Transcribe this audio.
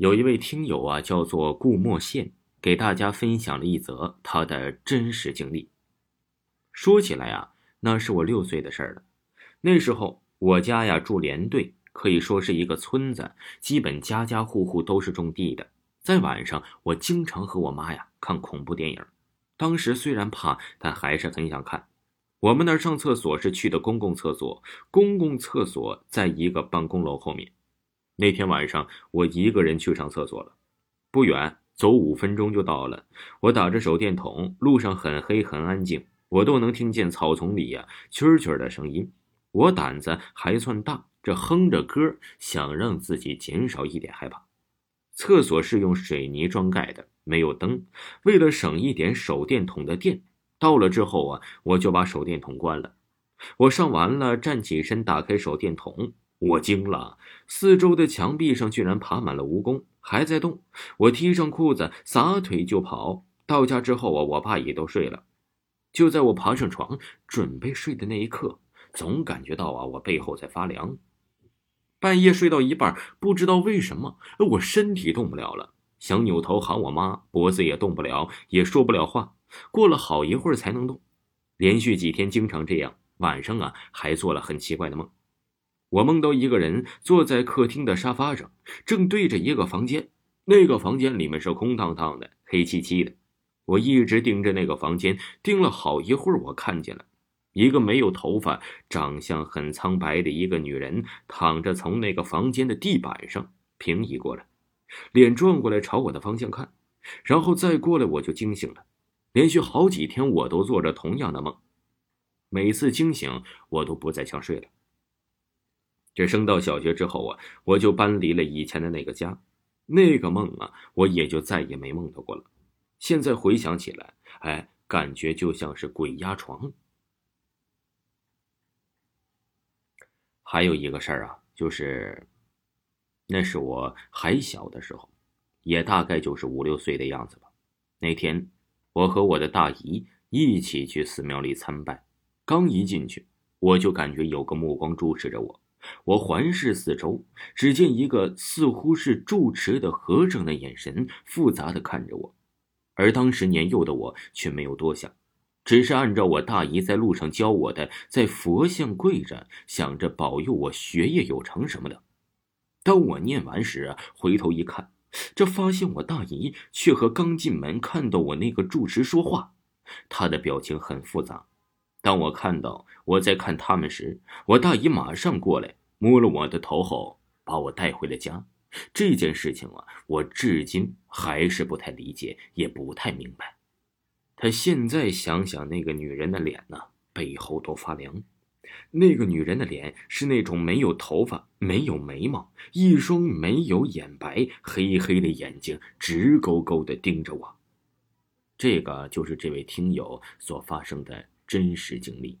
有一位听友啊，叫做顾墨线，给大家分享了一则他的真实经历。说起来啊，那是我六岁的事儿了。那时候我家呀住连队，可以说是一个村子，基本家家户户都是种地的。在晚上，我经常和我妈呀看恐怖电影。当时虽然怕，但还是很想看。我们那儿上厕所是去的公共厕所，公共厕所在一个办公楼后面。那天晚上，我一个人去上厕所了，不远，走五分钟就到了。我打着手电筒，路上很黑很安静，我都能听见草丛里呀蛐蛐的声音。我胆子还算大，这哼着歌，想让自己减少一点害怕。厕所是用水泥装盖的，没有灯，为了省一点手电筒的电。到了之后啊，我就把手电筒关了。我上完了，站起身，打开手电筒，我惊了，四周的墙壁上居然爬满了蜈蚣，还在动。我踢上裤子，撒腿就跑。到家之后啊，我爸也都睡了。就在我爬上床准备睡的那一刻，总感觉到啊，我背后在发凉。半夜睡到一半，不知道为什么，我身体动不了了，想扭头喊我妈，脖子也动不了，也说不了话。过了好一会儿才能动，连续几天经常这样。晚上啊，还做了很奇怪的梦。我梦到一个人坐在客厅的沙发上，正对着一个房间。那个房间里面是空荡荡的，黑漆漆的。我一直盯着那个房间，盯了好一会儿。我看见了一个没有头发、长相很苍白的一个女人，躺着从那个房间的地板上平移过来，脸转过来朝我的方向看，然后再过来，我就惊醒了。连续好几天，我都做着同样的梦，每次惊醒，我都不再想睡了。这升到小学之后啊，我就搬离了以前的那个家，那个梦啊，我也就再也没梦到过了。现在回想起来，哎，感觉就像是鬼压床。还有一个事儿啊，就是，那是我还小的时候，也大概就是五六岁的样子吧。那天。我和我的大姨一起去寺庙里参拜，刚一进去，我就感觉有个目光注视着我。我环视四周，只见一个似乎是住持的和尚的眼神复杂的看着我，而当时年幼的我却没有多想，只是按照我大姨在路上教我的，在佛像跪着，想着保佑我学业有成什么的。当我念完时，回头一看。这发现我大姨却和刚进门看到我那个住持说话，她的表情很复杂。当我看到我在看他们时，我大姨马上过来摸了我的头后，把我带回了家。这件事情啊，我至今还是不太理解，也不太明白。他现在想想那个女人的脸呢，背后都发凉。那个女人的脸是那种没有头发、没有眉毛，一双没有眼白、黑黑的眼睛直勾勾的盯着我。这个就是这位听友所发生的真实经历。